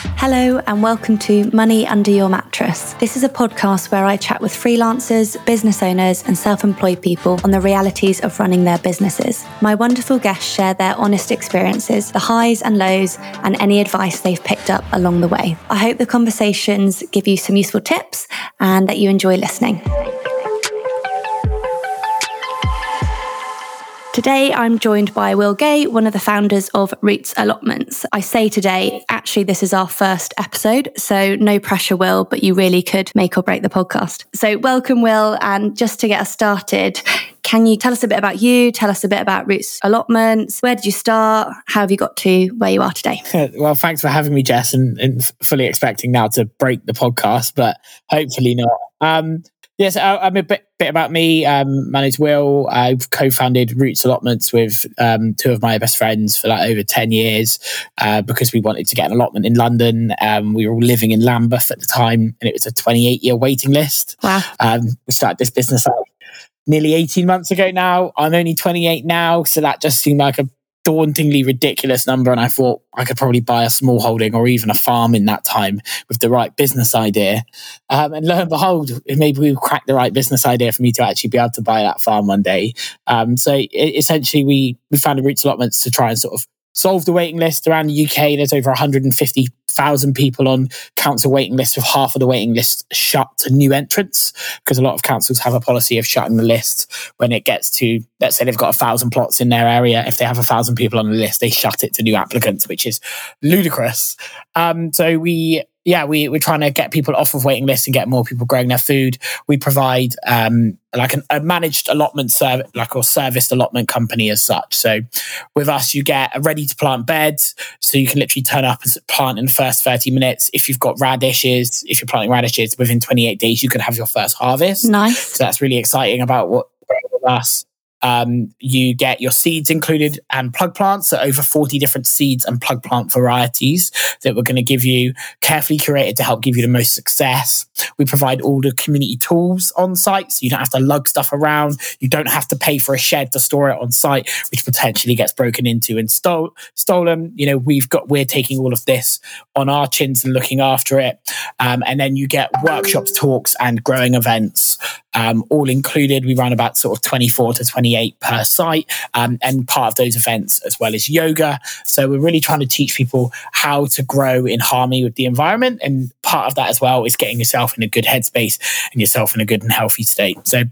Hello, and welcome to Money Under Your Mattress. This is a podcast where I chat with freelancers, business owners, and self employed people on the realities of running their businesses. My wonderful guests share their honest experiences, the highs and lows, and any advice they've picked up along the way. I hope the conversations give you some useful tips and that you enjoy listening. Today, I'm joined by Will Gay, one of the founders of Roots Allotments. I say today, actually, this is our first episode, so no pressure, Will, but you really could make or break the podcast. So, welcome, Will. And just to get us started, can you tell us a bit about you? Tell us a bit about Roots Allotments. Where did you start? How have you got to where you are today? well, thanks for having me, Jess, and, and fully expecting now to break the podcast, but hopefully not. Um, Yes, I, am a bit, bit about me. Um, my name's Will. I've co-founded Roots Allotments with um, two of my best friends for like over ten years uh, because we wanted to get an allotment in London. Um, we were all living in Lambeth at the time, and it was a 28 year waiting list. Wow! Um, we started this business like nearly 18 months ago now. I'm only 28 now, so that just seemed like a dauntingly ridiculous number. And I thought I could probably buy a small holding or even a farm in that time with the right business idea. Um, and lo and behold, maybe we cracked the right business idea for me to actually be able to buy that farm one day. Um, so it, essentially, we, we founded Roots Allotments to try and sort of solve the waiting list around the UK. There's over 150,000 people on council waiting lists, with half of the waiting list shut to new entrants because a lot of councils have a policy of shutting the list when it gets to, let's say they've got a thousand plots in their area. If they have a thousand people on the list, they shut it to new applicants, which is ludicrous. Um, so we yeah, we, we're trying to get people off of waiting lists and get more people growing their food. We provide um, like an, a managed allotment service, like or serviced allotment company as such. So with us, you get a ready to plant bed. So you can literally turn up and plant in the first 30 minutes. If you've got radishes, if you're planting radishes within 28 days, you can have your first harvest. Nice. So that's really exciting about what with us. Um, you get your seeds included and plug plants, so over 40 different seeds and plug plant varieties that we're going to give you, carefully curated to help give you the most success. We provide all the community tools on site, so you don't have to lug stuff around. You don't have to pay for a shed to store it on site, which potentially gets broken into and stole, stolen. You know, we've got, we're taking all of this on our chins and looking after it. Um, and then you get workshops, talks, and growing events um, all included. We run about sort of 24 to 28 per site, um, and part of those events as well as yoga. So we're really trying to teach people how to grow in harmony with the environment. And part of that as well is getting yourself in a good headspace and yourself in a good and healthy state. So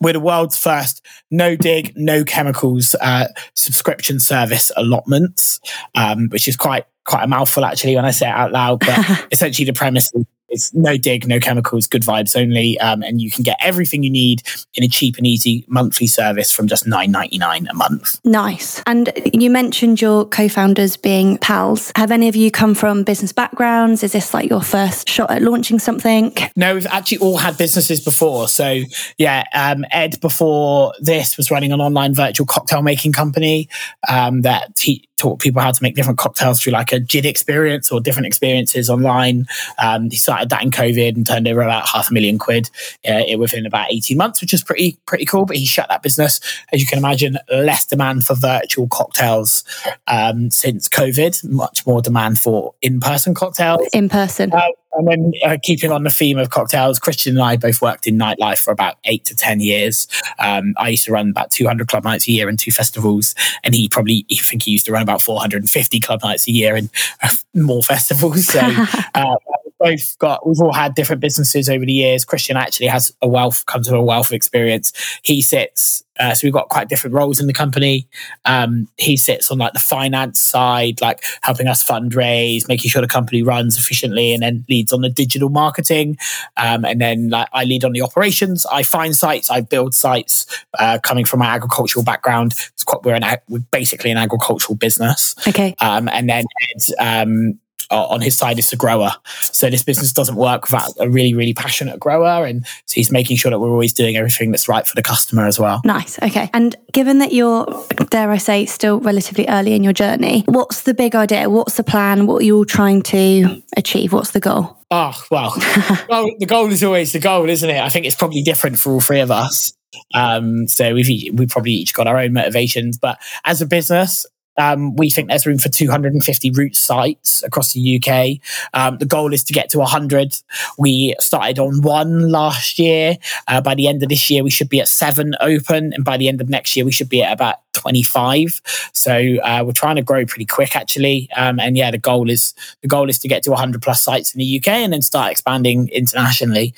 we're the world's first no dig, no chemicals uh, subscription service allotments, um, which is quite quite a mouthful actually when I say it out loud. But essentially, the premise is it's no dig, no chemicals, good vibes only, um, and you can get everything you need in a cheap and easy monthly service from just nine ninety nine a month. Nice. And you mentioned your co-founders being pals. Have any of you come from business backgrounds? Is this like your first shot at launching something? No, we've actually all had businesses before. So yeah, um, Ed before this was running an online virtual cocktail making company um, that he taught people how to make different cocktails through like a JID experience or different experiences online. Um, he started that in COVID and turned over about half a million quid uh, within about 18 months, which is pretty, pretty cool. But he shut that business. As you can imagine, less demand for virtual cocktails um, since COVID, much more demand for in person cocktails. In person. Uh, and then uh, keeping on the theme of cocktails, Christian and I both worked in nightlife for about eight to 10 years. Um, I used to run about 200 club nights a year and two festivals. And he probably, I think he used to run about 450 club nights a year and uh, more festivals. So uh, both got, we've all had different businesses over the years. Christian actually has a wealth, comes with a wealth of experience. He sits uh, so we've got quite different roles in the company. Um, he sits on like the finance side, like helping us fundraise, making sure the company runs efficiently, and then leads on the digital marketing. Um, and then like I lead on the operations. I find sites, I build sites. Uh, coming from my agricultural background, it's quite, we're an we're basically an agricultural business. Okay. Um, and then Ed, um, on his side is a grower. So this business doesn't work without a really, really passionate grower. And so he's making sure that we're always doing everything that's right for the customer as well. Nice. Okay. And given that you're, dare I say, still relatively early in your journey, what's the big idea? What's the plan? What are you all trying to achieve? What's the goal? Oh, well, well, the goal is always the goal, isn't it? I think it's probably different for all three of us. Um, so we've we probably each got our own motivations, but as a business, Um, we think there's room for 250 Roots sites across the UK. Um, the goal is to get to 100. We started on one last year. Uh, by the end of this year, we should be at seven open, and by the end of next year, we should be at about 25. So uh, we're trying to grow pretty quick, actually. Um, and yeah, the goal is the goal is to get to 100 plus sites in the UK and then start expanding internationally.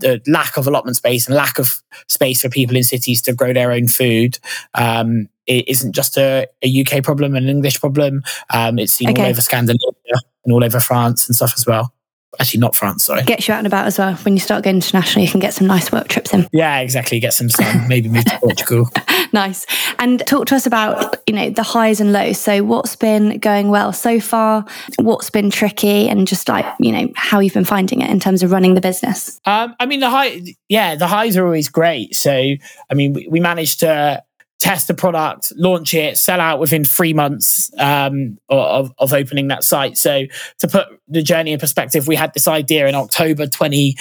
The lack of allotment space and lack of space for people in cities to grow their own food um, it isn't just a, a, UK problem, an English problem. Um, it's seen okay. all over Scandinavia and all over France and stuff as well. Actually, not France, sorry. Gets you out and about as well. When you start going international, you can get some nice work trips in. Yeah, exactly. Get some sun, maybe move to Portugal. nice. And talk to us about, you know, the highs and lows. So what's been going well so far? What's been tricky and just like, you know, how you've been finding it in terms of running the business? Um, I mean, the high, yeah, the highs are always great. So, I mean, we, we managed to test the product, launch it, sell out within three months um, of, of opening that site. So to put the journey in perspective, we had this idea in October 20,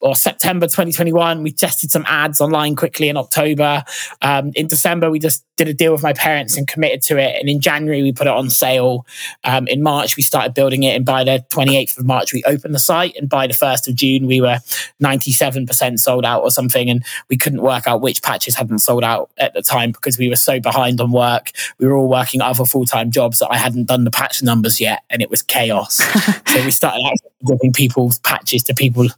or September 2021. We tested some ads online quickly in October. Um, in December, we just did a deal with my parents and committed to it. And in January, we put it on sale. Um, in March, we started building it. And by the 28th of March, we opened the site. And by the 1st of June, we were 97% sold out or something. And we couldn't work out which patches hadn't sold out at the time because we were so behind on work. We were all working other full time jobs that I hadn't done the patch numbers yet. And it was chaos. so we started actually giving people's patches to people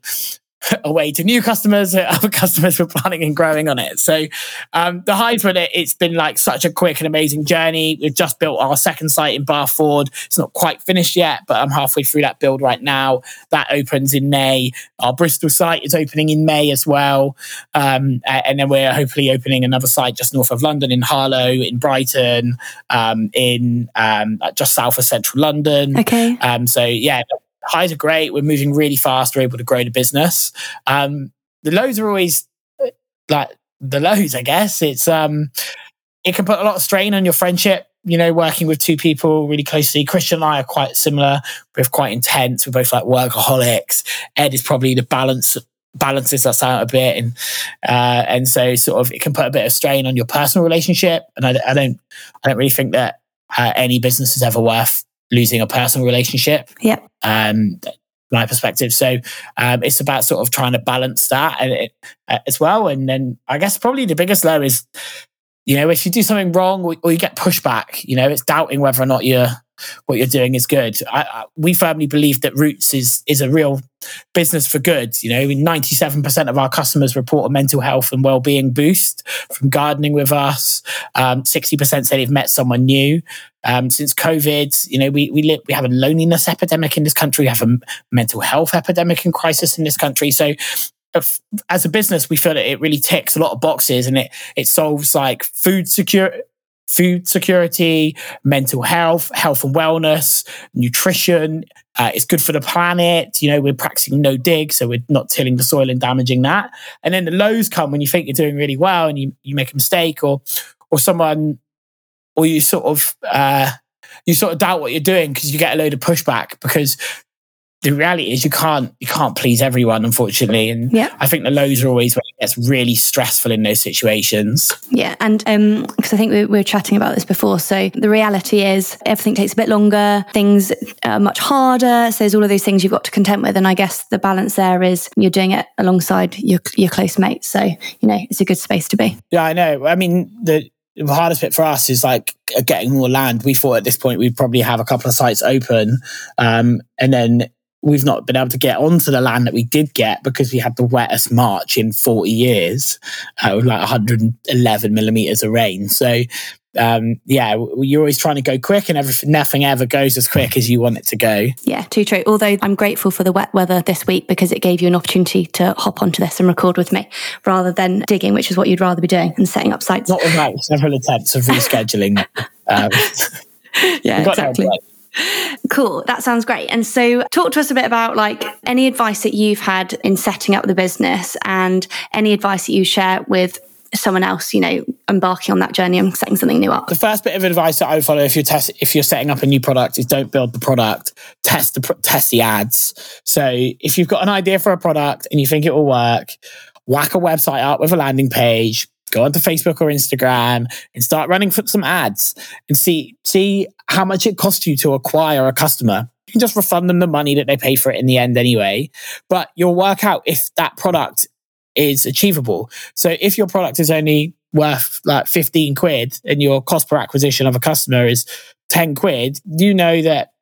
away to new customers. Other customers were planning and growing on it. So um, the with it, it's been like such a quick and amazing journey. We've just built our second site in Barford. It's not quite finished yet, but I'm halfway through that build right now. That opens in May. Our Bristol site is opening in May as well. Um, and then we're hopefully opening another site just north of London in Harlow, in Brighton, um, in um, just south of central London. Okay. Um, so yeah, highs are great. We're moving really fast. We're able to grow the business. Um, the lows are always uh, like the lows, I guess. It's um, it can put a lot of strain on your friendship. You know, working with two people really closely. Christian and I are quite similar. We're quite intense. We're both like workaholics. Ed is probably the balance balances us out a bit and uh, and so sort of it can put a bit of strain on your personal relationship and I, I don't I don't really think that uh, any business is ever worth losing a personal relationship. Yeah. Um, my perspective. So um, it's about sort of trying to balance that and it, uh, as well. And then I guess probably the biggest low is, you know, if you do something wrong or, or you get pushback, you know, it's doubting whether or not you're what you're doing is good. I, I, we firmly believe that Roots is is a real business for good. You know, 97% of our customers report a mental health and well-being boost from gardening with us. Um, 60% say they've met someone new. Um, since COVID, you know, we we live, we have a loneliness epidemic in this country. We have a mental health epidemic and crisis in this country. So as a business, we feel that it really ticks a lot of boxes and it it solves like food security food security, mental health, health and wellness, nutrition. Uh, it's good for the planet. You know, we're practicing no dig, so we're not tilling the soil and damaging that. And then the lows come when you think you're doing really well and you, you make a mistake or or someone or you sort of uh, you sort of doubt what you're doing because you get a load of pushback because the reality is you can't you can't please everyone unfortunately. And yeah. i think the lows are always when it gets really stressful in those situations. Yeah and um because i think we, we, were chatting about this before. So the reality is everything takes a bit longer things are much harder. So there's all of those things you've got to contend with. And i guess the balance there is you're doing it alongside your your close mates. So you know it's a good space to be. Yeah i know. I mean the the hardest bit for us is like getting more land. We thought at this point we'd probably have a couple of sites open, um, and then we've not been able to get onto the land that we did get because we had the wettest March in 40 years uh, with like 111 millimeters of rain. So, um, yeah, you're always trying to go quick and everything, nothing ever goes as quick as you want it to go. Yeah, too true. Although I'm grateful for the wet weather this week because it gave you an opportunity to hop onto this and record with me rather than digging, which is what you'd rather be doing and setting up sites. Not without several attempts of rescheduling. um, yeah, exactly. Cool. That sounds great. And so talk to us a bit about like any advice that you've had in setting up the business and any advice that you share with someone else, you know, embarking on that journey and setting something new up. The first bit of advice that I would follow if you're test if you're setting up a new product is don't build the product, test the test the ads. So if you've got an idea for a product and you think it will work, whack a website up with a landing page, go onto Facebook or Instagram and start running for some ads and see see how much it costs you to acquire a customer. You can just refund them the money that they pay for it in the end anyway, but you'll work out if that product is achievable. So if your product is only worth like 15 quid and your cost per acquisition of a customer is 10 quid, you know that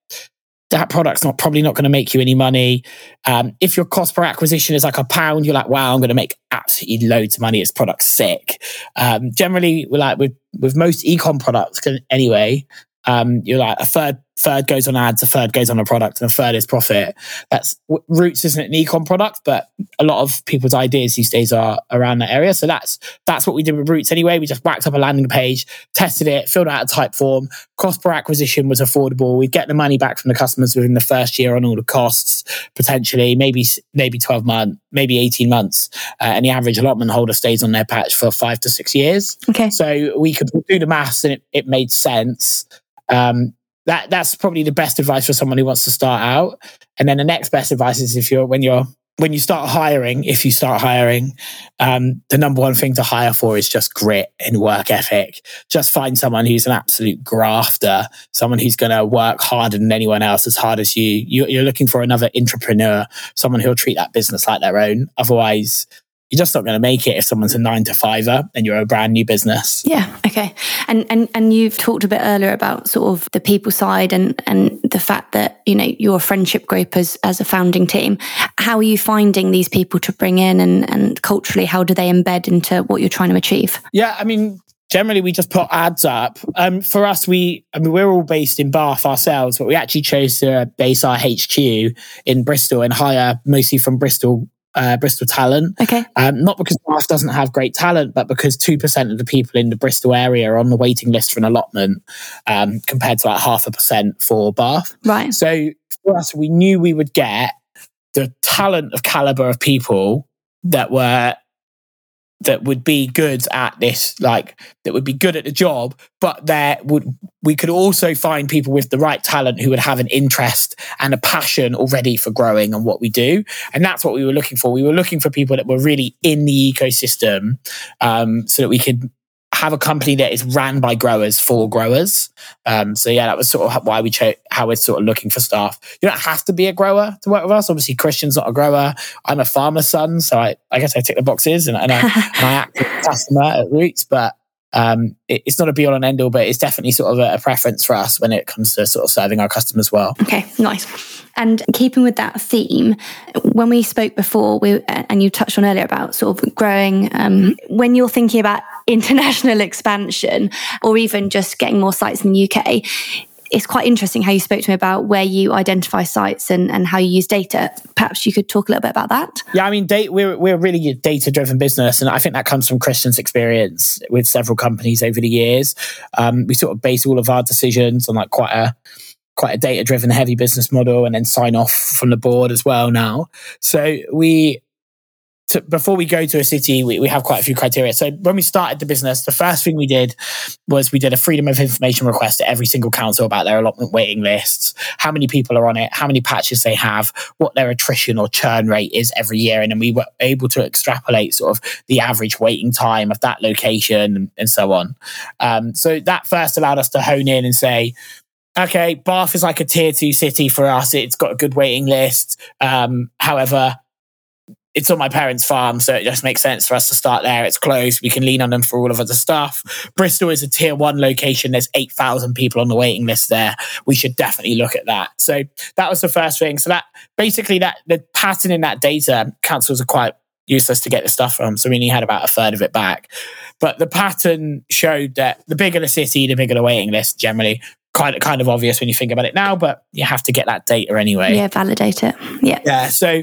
that product's not probably not going to make you any money. Um, if your cost per acquisition is like a pound, you're like, wow, I'm going to make absolutely loads of money. This product's sick. Um, generally, we're like with with most ecom products anyway. Um, you're like a third third goes on ads, a third goes on a product, and a third is profit. That's Roots isn't an ecom product, but a lot of people's ideas these days are around that area. So that's that's what we did with Roots anyway. We just whacked up a landing page, tested it, filled out a Typeform. Cost per acquisition was affordable. We'd get the money back from the customers within the first year on all the costs, potentially maybe maybe twelve months, maybe eighteen months, uh, and the average allotment holder stays on their patch for five to six years. Okay, so we could do the maths and it, it made sense. Um, that that's probably the best advice for someone who wants to start out. And then the next best advice is if you're when you're when you start hiring, if you start hiring, um, the number one thing to hire for is just grit and work ethic. Just find someone who's an absolute grafter, someone who's going to work harder than anyone else, as hard as you. you. You're looking for another entrepreneur, someone who'll treat that business like their own. Otherwise, you're just not going to make it if someone's a nine to fiver and you're a brand new business. Yeah. Okay. And and and you've talked a bit earlier about sort of the people side and and the fact that you know your friendship group as as a founding team. How are you finding these people to bring in and and culturally how do they embed into what you're trying to achieve? Yeah. I mean. Generally, we just put ads up. Um, for us, we I mean we're all based in Bath ourselves, but we actually chose to base our HQ in Bristol and hire mostly from Bristol uh, Bristol talent. Okay. Um, not because Bath doesn't have great talent, but because 2% of the people in the Bristol area are on the waiting list for an allotment um, compared to like half a percent for Bath. Right. So for us, we knew we would get the talent of caliber of people that were that would be good at this, like that would be good at the job, but there would we could also find people with the right talent who would have an interest and a passion already for growing and what we do, and that's what we were looking for. We were looking for people that were really in the ecosystem, um, so that we could have a company that is ran by growers for growers. Um, so yeah, that was sort of why we chose how we're sort of looking for staff. You don't have to be a grower to work with us. Obviously, Christian's not a grower. I'm a farmer's son, so I, I guess I tick the boxes and, and, I, and I act as a customer at Roots. But um, it, it's not a be all and end all, but it's definitely sort of a, a preference for us when it comes to sort of serving our customers well. Okay, nice. And keeping with that theme, when we spoke before, we and you touched on earlier about sort of growing. Um, when you're thinking about international expansion, or even just getting more sites in the UK, it's quite interesting how you spoke to me about where you identify sites and, and how you use data. Perhaps you could talk a little bit about that. Yeah, I mean, we're we're really a data driven business, and I think that comes from Christian's experience with several companies over the years. Um, we sort of base all of our decisions on like quite a quite a data driven heavy business model and then sign off from the board as well now. So we to, before we go to a city, we, we have quite a few criteria. So when we started the business, the first thing we did was we did a freedom of information request to every single council about their allotment waiting lists, how many people are on it, how many patches they have, what their attrition or churn rate is every year. And then we were able to extrapolate sort of the average waiting time of that location and, and so on. Um, so that first allowed us to hone in and say, okay, Bath is like a tier two city for us. It's got a good waiting list. Um, however, it's on my parents' farm, so it just makes sense for us to start there. It's close. We can lean on them for all of other stuff. Bristol is a tier one location. There's 8,000 people on the waiting list there. We should definitely look at that. So that was the first thing. So that basically that the pattern in that data, councils are quite useless to get the stuff from. So we only had about a third of it back. But the pattern showed that the bigger the city, the bigger the waiting list generally kind of kind of obvious when you think about it now, but you have to get that data anyway. Yeah, validate it. Yeah. Yeah. So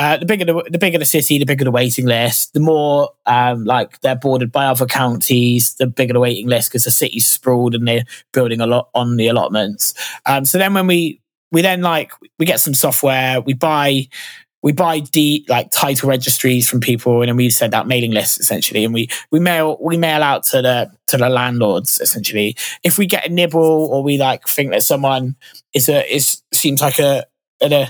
uh, the bigger the, the bigger the city, the bigger the waiting list. The more um, like they're bordered by other counties, the bigger the waiting list because the city's sprawled and they're building a lot on the allotments. Um, so then when we we then like we get some software, we buy we buy deep like title registries from people and then we send out mailing lists essentially and we we mail we mail out to the to the landlords essentially if we get a nibble or we like think that someone is a is seems like a, a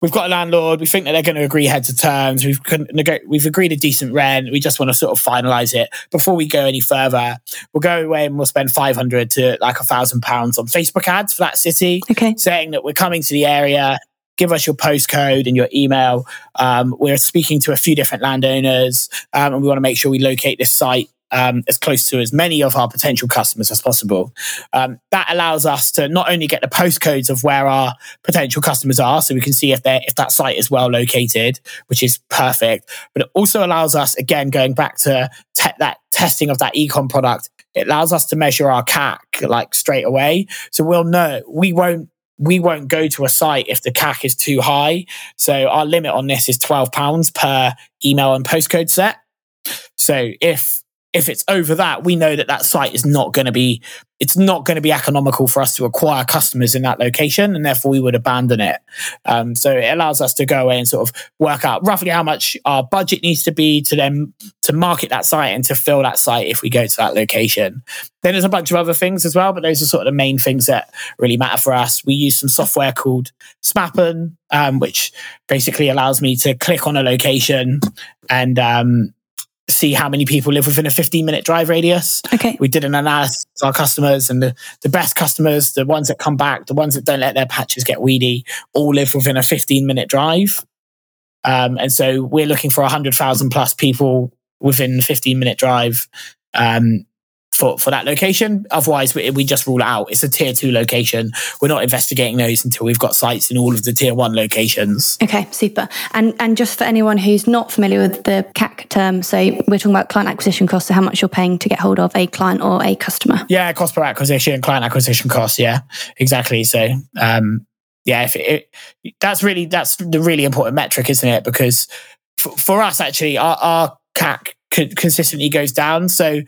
we've got a landlord. We think that they're going to agree heads of terms. We've we've agreed a decent rent. We just want to sort of finalize it before we go any further. We'll go away and we'll spend five hundred to like a thousand pounds on Facebook ads for that city, okay. saying that we're coming to the area. Give us your postcode and your email. Um, we're speaking to a few different landowners, um, and we want to make sure we locate this site um, as close to as many of our potential customers as possible. Um, that allows us to not only get the postcodes of where our potential customers are, so we can see if they if that site is well located, which is perfect. But it also allows us, again, going back to te- that testing of that ecom product, it allows us to measure our CAC like straight away. So we'll know we won't we won't go to a site if the CAC is too high. So our limit on this is twelve pounds per email and postcode set. So if if it's over that, we know that that site is not going to be, it's not going to be economical for us to acquire customers in that location, and therefore we would abandon it. Um, so it allows us to go away and sort of work out roughly how much our budget needs to be to then to market that site and to fill that site if we go to that location. Then there's a bunch of other things as well, but those are sort of the main things that really matter for us. We use some software called Smappen, um, which basically allows me to click on a location and um, see how many people live within a 15 minute drive radius. Okay. We did an analysis of our customers and the, the best customers, the ones that come back, the ones that don't let their patches get weedy, all live within a 15 minute drive. Um, and so we're looking for 100,000 plus people within 15 minute drive. Um, for, for that location. Otherwise, we, we just rule it out. It's a tier two location. We're not investigating those until we've got sites in all of the tier one locations. Okay, super. And and just for anyone who's not familiar with the CAC term, so we're talking about client acquisition costs. So how much you're paying to get hold of a client or a customer? Yeah, cost per acquisition, client acquisition costs. Yeah, exactly. So um, yeah, if it, it, that's really that's the really important metric, isn't it? Because for, for us, actually, our, our CAC consistently goes down. So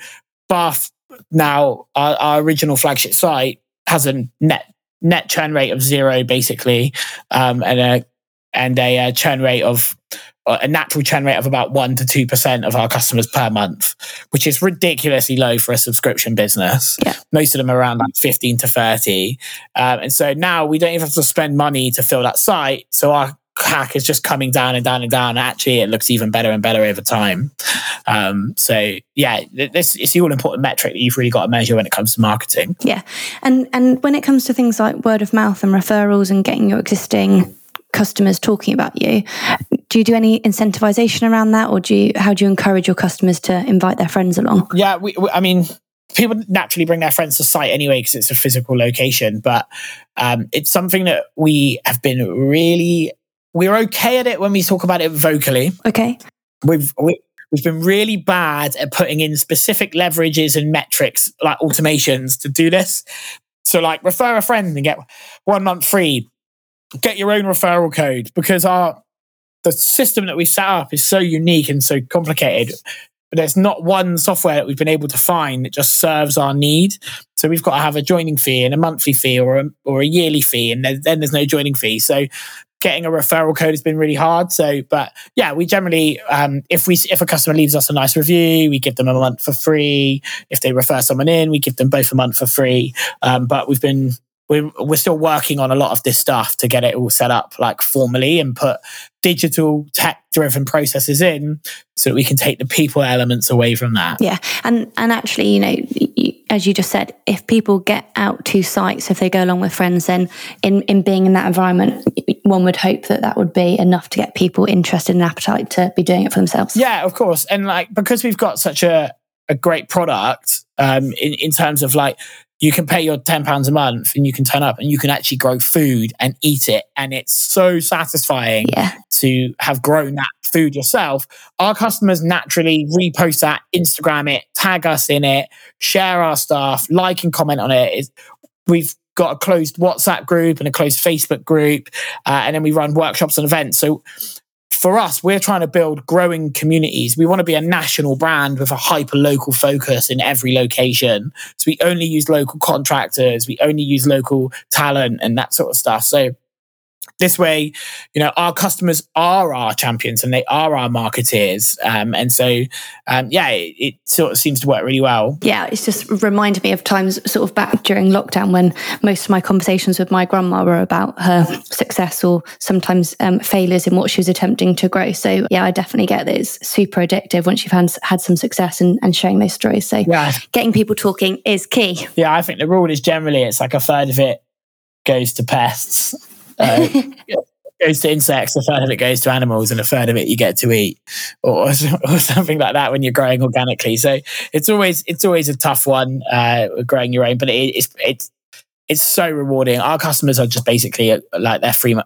Bath now, our, our original flagship site has a net net churn rate of zero, basically, um, and a and a, a uh, churn rate of a natural churn rate of about one to two percent of our customers per month, which is ridiculously low for a subscription business. Yeah. Most of them are around like fifteen to thirty, um, and so now we don't even have to spend money to fill that site. So our CAC is just coming down and down and down. Actually, it looks even better and better over time. Um, so yeah, this is the all important metric that you've really got to measure when it comes to marketing. Yeah, and and when it comes to things like word of mouth and referrals and getting your existing customers talking about you, do you do any incentivization around that, or do you how do you encourage your customers to invite their friends along? Yeah, we, we, I mean, people naturally bring their friends to site anyway because it's a physical location but um, it's something that we have been really we're okay at it when we talk about it vocally. Okay. We've we, we've been really bad at putting in specific leverages and metrics like automations to do this. So like refer a friend and get one month free. Get your own referral code because our the system that we've set up is so unique and so complicated. But there's not one software that we've been able to find that just serves our need. So we've got to have a joining fee and a monthly fee or a, or a yearly fee, and then there's no joining fee. So getting a referral code has been really hard. So, but yeah, we generally, um, if we if a customer leaves us a nice review, we give them a month for free. If they refer someone in, we give them both a month for free. Um, but we've been we're we're still working on a lot of this stuff to get it all set up like formally and put digital tech driven processes in so that we can take the people elements away from that. Yeah. And and actually, you know, as you just said, if people get out to sites, if they go along with friends, then in, in being in that environment, one would hope that that would be enough to get people interested and appetite to be doing it for themselves. Yeah, of course. And like, because we've got such a, a great product um, in, in terms of like you can pay your 10 pounds a month and you can turn up and you can actually grow food and eat it and it's so satisfying yeah. to have grown that food yourself our customers naturally repost that instagram it tag us in it share our stuff like and comment on it we've got a closed whatsapp group and a closed facebook group uh, and then we run workshops and events so for us, we're trying to build growing communities. We want to be a national brand with a hyper local focus in every location. So we only use local contractors, we only use local talent and that sort of stuff. So this way, you know, our customers are our champions and they are our marketeers. Um, and so, um, yeah, it, it, sort of seems to work really well. Yeah, it's just reminded me of times sort of back during lockdown when most of my conversations with my grandma were about her success or sometimes um, failures in what she was attempting to grow. So, yeah, I definitely get that it's super addictive once you've had, had some success and, and sharing those stories. So, yeah. getting people talking is key. Yeah, I think the rule is generally it's like a third of it goes to pests uh, goes to insects, a third of it goes to animals, and a third of it you get to eat, or, or something like that when you're growing organically. So it's always it's always a tough one uh, growing your own, but it, it's it's it's so rewarding. Our customers are just basically uh, like they're free.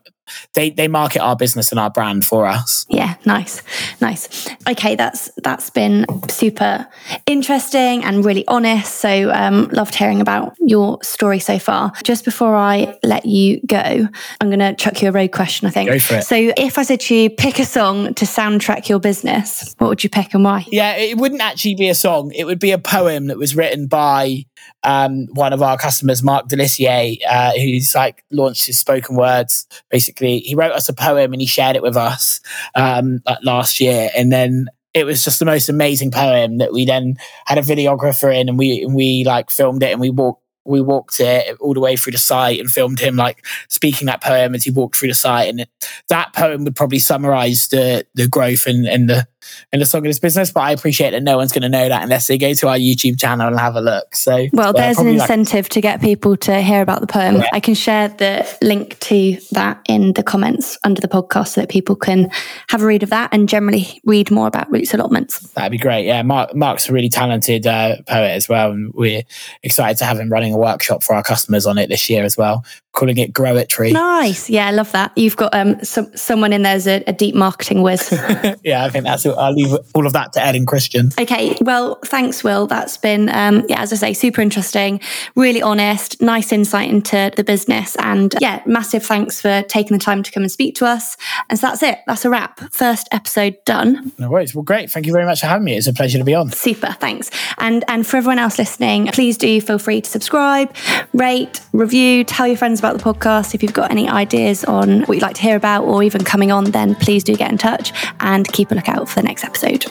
They they market our business and our brand for us. Yeah, nice, nice. Okay, that's that's been super interesting and really honest. So um, loved hearing about your story so far. Just before I let you go, I'm going to chuck you a road question. I think. Go for it. So if I said to you, pick a song to soundtrack your business, what would you pick and why? Yeah, it wouldn't actually be a song. It would be a poem that was written by um, one of our customers, Mark Delissier, uh, who's like launched his spoken words. Basically, he wrote us a poem and he shared it with us um, last year, and then it was just the most amazing poem that we then had a videographer in and we we like filmed it and we walked we walked it all the way through the site and filmed him like speaking that poem as he walked through the site and that poem would probably summarize the the growth and, and the in the song of this business, but I appreciate that no one's going to know that unless they go to our YouTube channel and have a look. So, well, there's an incentive like- to get people to hear about the poem. Yeah. I can share the link to that in the comments under the podcast so that people can have a read of that and generally read more about Roots allotments. That'd be great. Yeah, Mark, Mark's a really talented uh, poet as well, and we're excited to have him running a workshop for our customers on it this year as well calling it Growitry. Nice. Yeah, I love that. You've got um some, someone in there's a, a deep marketing whiz. yeah, I think that's it. I'll leave all of that to Ed and Christian. Okay. Well, thanks, Will. That's been um yeah, as I say, super interesting, really honest, nice insight into the business. And yeah, massive thanks for taking the time to come and speak to us. And so that's it. That's a wrap. First episode done. No worries. Well, great. Thank you very much for having me. It's a pleasure to be on. Super. Thanks. And and for everyone else listening, please do feel free to subscribe, rate, review, tell your friends about the podcast. If you've got any ideas on what you'd like to hear about or even coming on, then please do get in touch and keep a lookout for the next episode.